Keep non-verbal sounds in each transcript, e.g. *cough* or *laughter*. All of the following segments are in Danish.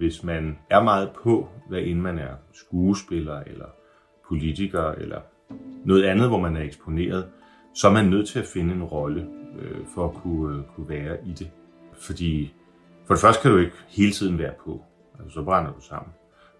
Hvis man er meget på, hvad end man er skuespiller eller politiker eller noget andet, hvor man er eksponeret, så er man nødt til at finde en rolle øh, for at kunne, øh, kunne være i det. Fordi for det første kan du ikke hele tiden være på, altså så brænder du sammen.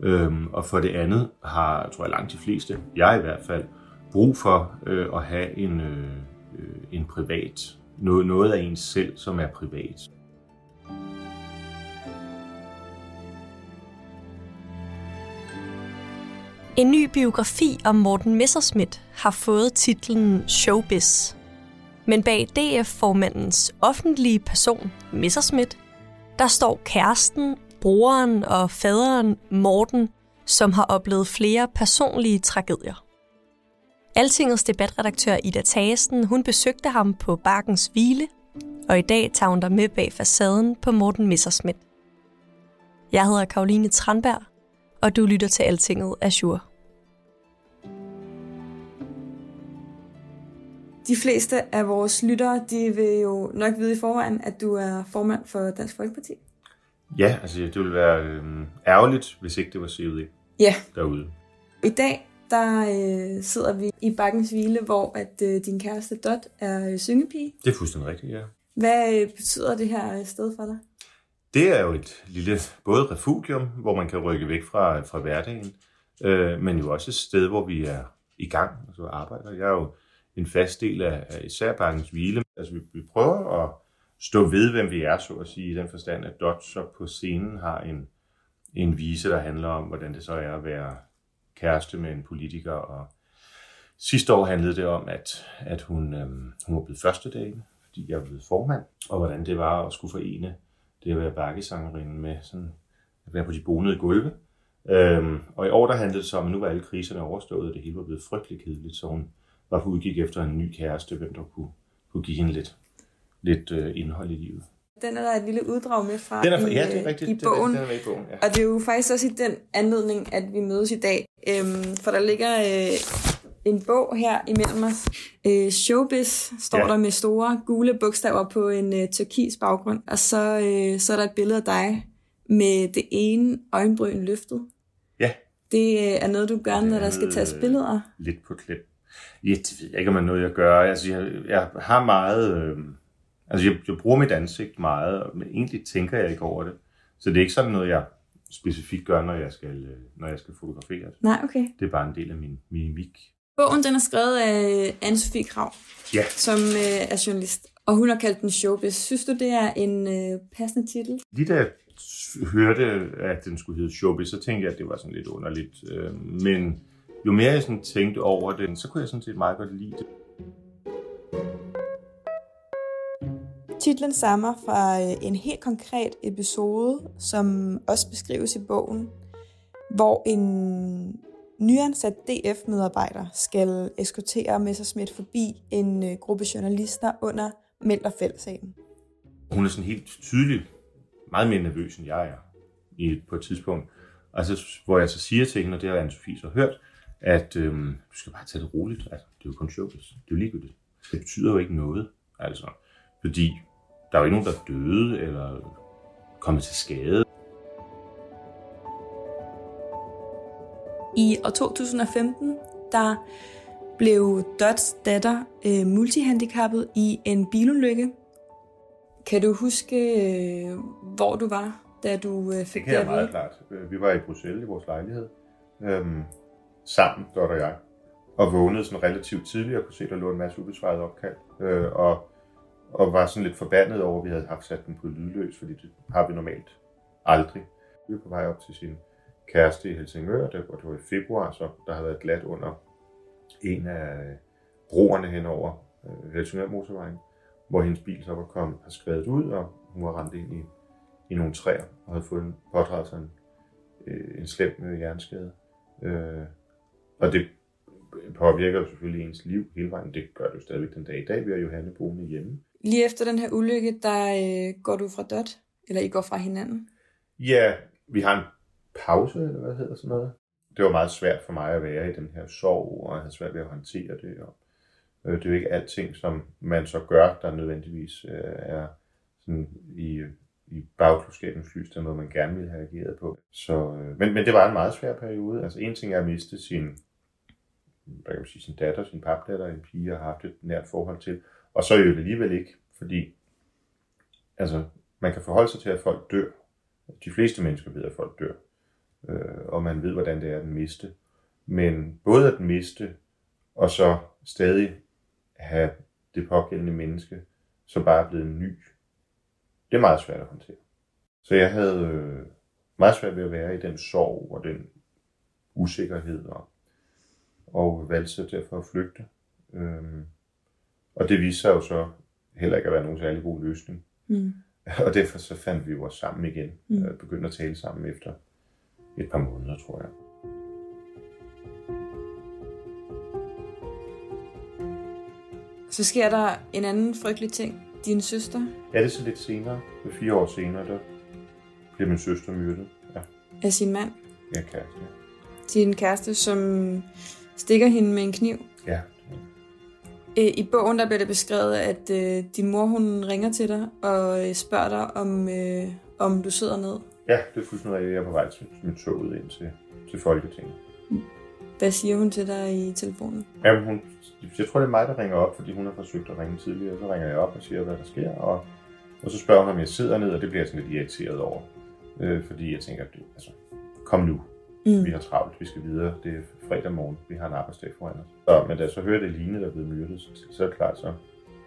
Øhm, og for det andet har, tror jeg langt de fleste, jeg i hvert fald, brug for øh, at have en, øh, øh en privat, noget, noget af ens selv, som er privat. En ny biografi om Morten Messerschmidt har fået titlen Showbiz. Men bag DF-formandens offentlige person, Messerschmidt, der står kæresten, broren og faderen Morten, som har oplevet flere personlige tragedier. Altingets debatredaktør Ida Thasen, hun besøgte ham på Bakkens Hvile, og i dag tager hun der med bag facaden på Morten Messerschmidt. Jeg hedder Karoline Tranberg, og du lytter til Altinget Azure. De fleste af vores lyttere, de vil jo nok vide i forvejen, at du er formand for Dansk Folkeparti. Ja, altså det ville være øh, ærgerligt, hvis ikke det var CVD ja. derude. I dag, der øh, sidder vi i Bakkens Hvile, hvor at øh, din kæreste Dot er øh, syngepige. Det er fuldstændig rigtigt, ja. Hvad øh, betyder det her sted for dig? Det er jo et lille, både refugium, hvor man kan rykke væk fra, fra hverdagen, øh, men jo også et sted, hvor vi er i gang, og altså arbejder. Jeg er jo en fast del af, af især bankens Hvile. Altså vi, vi prøver at stå ved, hvem vi er, så at sige, i den forstand, at Dot så på scenen har en, en vise, der handler om, hvordan det så er at være kæreste med en politiker. Og sidste år handlede det om, at, at hun, øhm, hun var blevet første dame, fordi jeg var blevet formand, og hvordan det var at skulle forene det at være bakkesangerinde med sådan at være på de bonede gulve. Øhm, og i år der handlede det så om, at nu var alle kriserne overstået, og det hele var blevet frygtelig kedeligt, så hun var på udkig efter en ny kæreste, hvem der kunne, kunne give hende lidt, lidt øh, indhold i livet. Den er der et lille uddrag med fra Den er, i, ja, det er øh, rigtigt. i bogen. Den den er med i bogen, ja. Og det er jo faktisk også i den anledning, at vi mødes i dag. Øhm, for der ligger øh, en bog her imellem os. Øh, Showbiz står ja. der med store gule bogstaver på en øh, turkis baggrund. Og så, øh, så er der et billede af dig med det ene øjenbryn løftet. Ja. Det øh, er noget, du gør, når der skal tages billeder. Lidt på klip. Ja, det ved jeg ikke, om man noget, jeg gør. Altså, jeg, jeg har meget... Øh, altså, jeg, jeg bruger mit ansigt meget, men egentlig tænker jeg ikke over det. Så det er ikke sådan noget, jeg specifikt gør, når jeg skal, øh, når jeg skal fotografere. Nej, okay. Det er bare en del af min mimik. Bogen den er skrevet af Anne-Sophie Krav, Ja. som øh, er journalist. Og hun har kaldt den Showbiz. Synes du, det er en øh, passende titel? Lige da jeg hørte, at den skulle hedde Showbiz, så tænkte jeg, at det var sådan lidt underligt. Øh, Men jo mere jeg sådan tænkte over det, så kunne jeg sådan set meget godt lide det. Titlen stammer fra øh, en helt konkret episode, som også beskrives i bogen, hvor en nyansat DF-medarbejder skal eskortere Messerschmidt forbi en øh, gruppe journalister under Melterfællessagen. Hun er sådan helt tydeligt meget mere nervøs, end jeg er i, på et tidspunkt. Altså, hvor jeg så siger til hende, og det har Anne-Sophie så hørt, at øhm, du skal bare tage det roligt. Altså, det er jo kun showbiz. Det er jo ligegyldigt. Det betyder jo ikke noget. Altså, fordi der er jo ikke nogen, der er døde eller kommet til skade. I år 2015, der blev Dots datter øh, multihandicappet i en bilulykke. Kan du huske, øh, hvor du var, da du øh, fik Det at vide? meget klart. Vi var i Bruxelles i vores lejlighed. Øhm, sammen, Dot og jeg. Og vågnede sådan relativt tidligt og kunne se, der lå en masse ubesvarede opkald. Øh, og, og var sådan lidt forbandet over, at vi havde haft sat den på lydløs, fordi det har vi normalt aldrig. Vi var på vej op til sin kæreste i Helsingør, det var, det var i februar, så der havde været glat under en af broerne henover øh, Helsingør motorvejen, hvor hendes bil så var kommet og skrevet ud, og hun var ramt ind i, i nogle træer og havde fået en, pådraget sig en, øh, en slem øh, hjerneskade. Øh, og det påvirker jo selvfølgelig ens liv hele vejen. Det gør det jo stadigvæk den dag i dag. Vi har Johanne boende hjemme. Lige efter den her ulykke, der øh, går du fra dot, eller I går fra hinanden? Ja, vi har en pause, eller hvad hedder sådan noget. Det var meget svært for mig at være i den her sorg, og jeg havde svært ved at håndtere det. Og, øh, det er jo ikke alting, som man så gør, der nødvendigvis øh, er sådan i, i bagklodskabens lys, den måde, man gerne ville have ageret på. Så, øh, men, men det var en meget svær periode. Altså en ting er at miste sin, hvad kan man sige, sin datter, sin papdatter, en pige, jeg har haft et nært forhold til. Og så er jo det alligevel ikke, fordi altså, man kan forholde sig til, at folk dør. De fleste mennesker ved, at folk dør. Øh, og man ved, hvordan det er at miste. Men både at miste, og så stadig have det pågældende menneske, som bare er blevet ny, det er meget svært at håndtere. Så jeg havde øh, meget svært ved at være i den sorg og den usikkerhed, og, og valgte sig derfor at flygte. Øhm, og det viste sig jo så heller ikke at være nogen særlig god løsning. Mm. *laughs* Og derfor så fandt vi jo os sammen igen, Mm. mm. begyndte at tale sammen efter et par måneder, tror jeg. Så sker der en anden frygtelig ting. Din søster Ja, det er så lidt senere, for fire år senere, der bliver min søster myrdet. Ja, af sin mand, er kæreste. sin kæreste, som stikker hende med en kniv. Ja, Øh, I bogen der bliver det beskrevet, at øh, din mor hun ringer til dig og øh, spørger dig, om, øh, om du sidder ned. Ja det er fuldstændig rigtigt. Jeg er på vej til, med toget ind til, til Folketinget. Hvad siger hun til dig i telefonen? Ja, hun, jeg tror, det er mig, der ringer op, fordi hun har forsøgt at ringe tidligere. Så ringer jeg op og siger, hvad der sker, og, og så spørger hun, om jeg sidder ned, og det bliver jeg sådan lidt irriteret over. Øh, fordi jeg tænker, det, altså, kom nu, Mm. vi har travlt, vi skal videre, det er fredag morgen, vi har en arbejdsdag foran os. Så, men da jeg så hører det Line, der er blevet myrdet, så, så er det klart, så,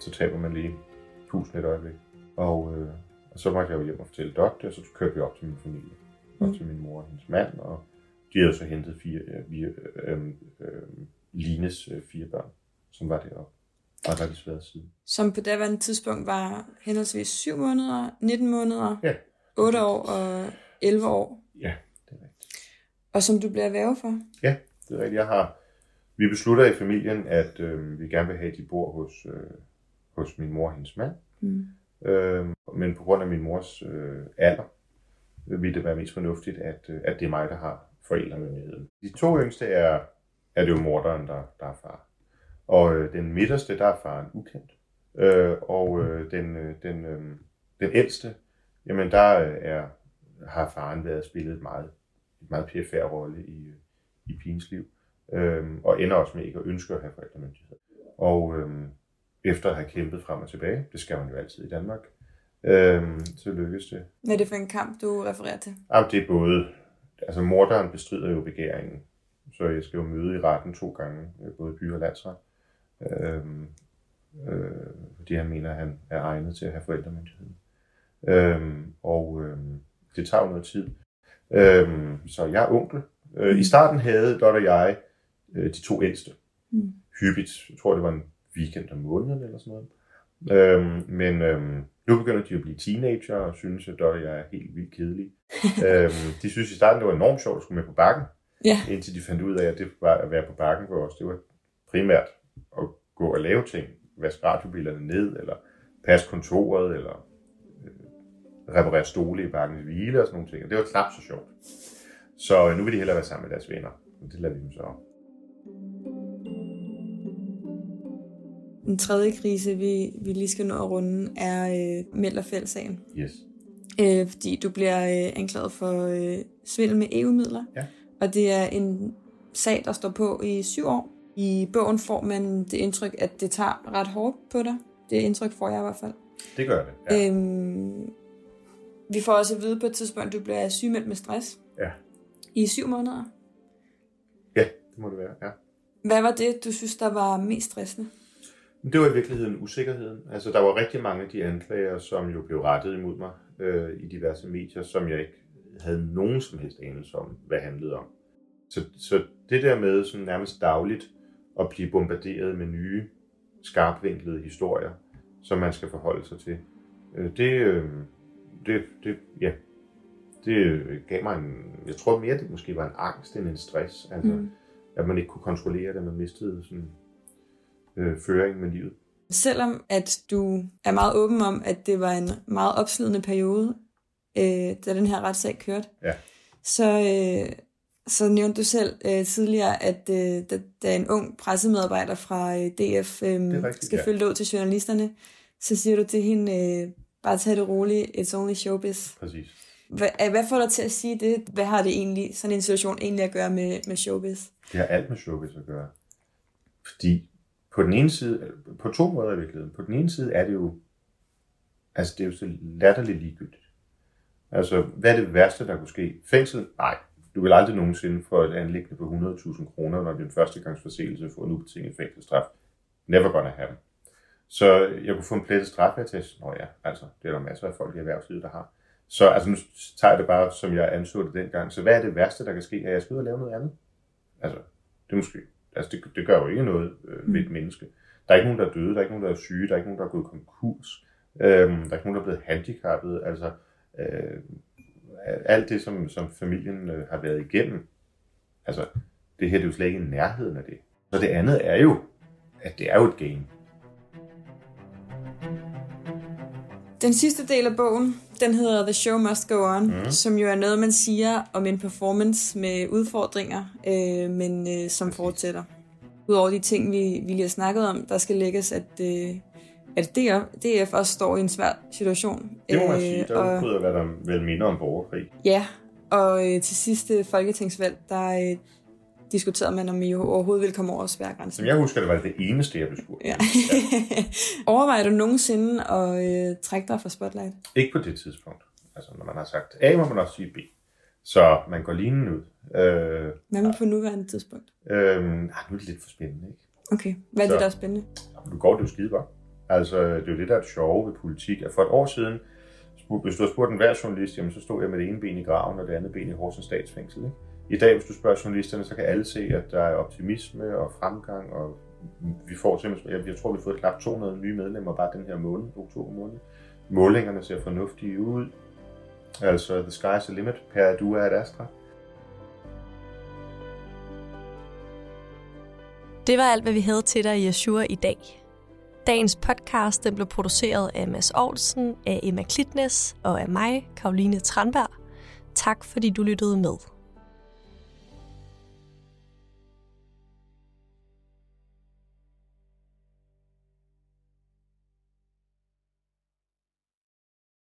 så taber man lige pusen et øjeblik. Og, øh, og så måtte jeg jo hjem og fortælle doktor, og så kørte vi op til min familie, op Mm. til min mor og hendes mand, og de havde så hentet fire, øh, vi, øh, øh, Lines øh, fire børn, som var deroppe. Og der har de været siden. Som på daværende tidspunkt var henholdsvis 7 måneder, 19 måneder, Ja. 8 år og 11 år. Ja, det er rigtigt. Og som du bliver værve for. Ja, det er rigtigt. Jeg har, vi beslutter i familien, at øh, vi gerne vil have, at de bor hos, øh, hos min mor og hendes mand. Mm. Øh, men på grund af min mors øh, alder, ville vil det være mest fornuftigt, at, øh, at det er mig, der har forældremyndigheden. De to yngste er, er det jo morderen, der, der er far. Og øh, den midterste, der er faren ukendt. Øh, og øh, den, øh, den, øh, den ældste, jamen der øh, er, har faren været spillet et meget, et meget pfr rolle i, øh, i pigens liv. Øh, og ender også med ikke at ønske at have forældremyndighed. Og øh, efter at have kæmpet frem og tilbage, det skal man jo altid i Danmark, øh, så lykkes det. Hvad er det for en kamp, du refererer til? Jamen, det er både, altså morderen bestrider jo begæringen, så jeg skal jo møde i retten to gange, øh, både by og landsret, øh, øh, fordi han mener, at han er egnet til at have forældremyndigheden. Øh, og øh, det tager jo noget tid. Øh, så jeg er onkel. Øh, I starten havde Dot og jeg øh, de to ældste. Mm. Hyppigt. Jeg tror, det var en weekend om måneden eller sådan noget. Øhm, men øhm, nu begynder de at blive teenager og synes, at jeg er helt vildt kedelige. *laughs* øhm, de synes i starten, det var enormt sjovt at skulle med på bakken, Ja. indtil de fandt ud af, at det var at være på bakken for os. Det var primært at gå og lave ting. Vaske radiobilerne ned, eller passe kontoret, eller øh, reparere stole i bakkens hvile og sådan nogle ting. Og det var knap så sjovt. Så øh, nu vil de hellere være sammen med deres venner. Og det lader vi dem så om. Den tredje krise, vi, vi lige skal nå at runde, er øh, Mellerfeld-sagen. Yes. Øh, fordi du bliver øh, anklaget for øh, svindel med EU-midler. Ja. Og det er en sag, der står på i syv år. I bogen får man det indtryk, at det tager ret hårdt på dig. Det indtryk får jeg i hvert fald. Det gør det. Ja. Øhm, vi får også at vide på et tidspunkt, at du bliver sygemeldt med stress ja. i syv måneder. Ja, det må det være. Ja. Hvad var det, du synes, der var mest stressende? Men det var i virkeligheden usikkerheden. Altså, der var rigtig mange af de anklager, som jo blev rettet imod mig øh, i diverse medier, som jeg ikke havde nogen som helst anelse om, hvad handlede om. Så, så det der med sådan nærmest dagligt at blive bombarderet med nye skarpvinklede historier, som man skal forholde sig til. Øh, det, øh, det, det, ja, det gav mig en, jeg tror mere, det måske var en angst end en stress, altså, mm. at man ikke kunne kontrollere det, man mistede sådan, øh, føring med livet. Selvom at du er meget åben om, at det var en meget opslidende periode, øh, da den her retssag kørte, ja. så, øh, så nævnte du selv øh, tidligere, at øh, da, da en ung pressemedarbejder fra øh, DF øh, rigtigt, skal ja. følge ud til journalisterne, så siger du til hende, øh, bare tag det roligt, it's only showbiz. Præcis. Hvad, hvad får dig til at sige det? Hvad har det egentlig, sådan en situation egentlig at gøre med, med showbiz? Det har alt med showbiz at gøre. Fordi på den ene side, på to måder i virkeligheden. På den ene side er det jo, altså det er jo så latterligt ligegyldigt. Altså, hvad er det værste, der kunne ske? Fængsel? Nej. Du vil aldrig nogensinde få et anlæggende på 100.000 kroner, når din første gangs forseelse får en ubetinget fængselsstraf. Never gonna happen. Så jeg kunne få en plettet straffeattest. Nå ja, altså, det er der masser af folk i erhvervslivet, der har. Så altså, nu tager jeg det bare, som jeg anså det dengang. Så hvad er det værste, der kan ske? At jeg skal ud og lave noget andet? Altså, det er måske Altså, det, det gør jo ikke noget øh, ved et mm. menneske. Der er ikke nogen, der er døde, der er ikke nogen, der er syge, der er ikke nogen, der er gået konkurs, øh, der er ikke nogen, der er blevet handicappet. Altså, øh, alt det, som, som familien øh, har været igennem, altså, det her det er jo slet ikke i nærheden af det. Så det andet er jo, at det er jo et game. Den sidste del af bogen, den hedder The Show Must Go On, mm. som jo er noget, man siger om en performance med udfordringer, øh, men øh, som fortsætter. Udover de ting, vi, vi lige har snakket om, der skal lægges, at, øh, at DF, DF også står i en svær situation. Det må man sige, der er jo hvad der vel minder om borgerkrig. Ja, og øh, til sidste folketingsvalg, der, øh, diskuterede man, om I overhovedet ville komme over spærregrænsen. Som jeg husker, det var det eneste, jeg blev spurgt. Ja. ja. *laughs* Overvejer du nogensinde at øh, trække dig fra Spotlight? Ikke på det tidspunkt. Altså, når man har sagt A, må man også sige B. Så man går lignende ud. Øh, Hvad med på nuværende tidspunkt? Øh, nu er det lidt for spændende, ikke? Okay. Hvad er så, det, der er spændende? Du går det jo skide godt. Altså, det er jo det, der er det sjove ved politik. At for et år siden, hvis du har spurgt en hver journalist, jamen, så stod jeg med det ene ben i graven og det andet ben i Horsens statsfængsel. Ikke? I dag, hvis du spørger journalisterne, så kan alle se, at der er optimisme og fremgang, og vi får simpelthen, jeg, jeg tror, vi har fået knap 200 nye medlemmer bare den her måned, oktober måned. Målingerne ser fornuftige ud. Altså, the sky's the limit per du er et Astra. Det var alt, hvad vi havde til dig i Azure i dag. Dagens podcast den blev produceret af Mads Aarhusen, af Emma Klitnes og af mig, Karoline Tranberg. Tak fordi du lyttede med.